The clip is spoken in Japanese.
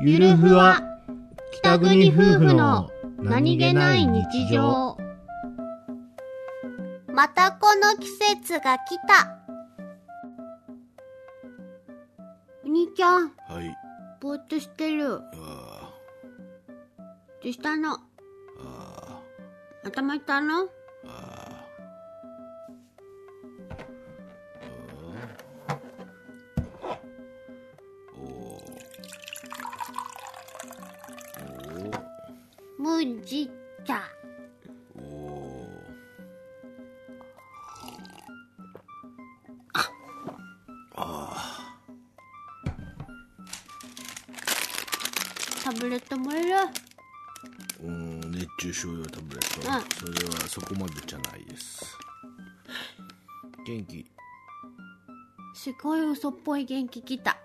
ゆるふわ北国夫婦の何気ない日常またこの季節が来た。お兄ちゃん、はい。ぼーっとしてる。あどうしたの？あ、あ頭痛いの？じった。おお。タブレットもいる。うん、熱中症用タブレット。うんそれはそこまでじゃないです。元気。すごい嘘っぽい元気来た。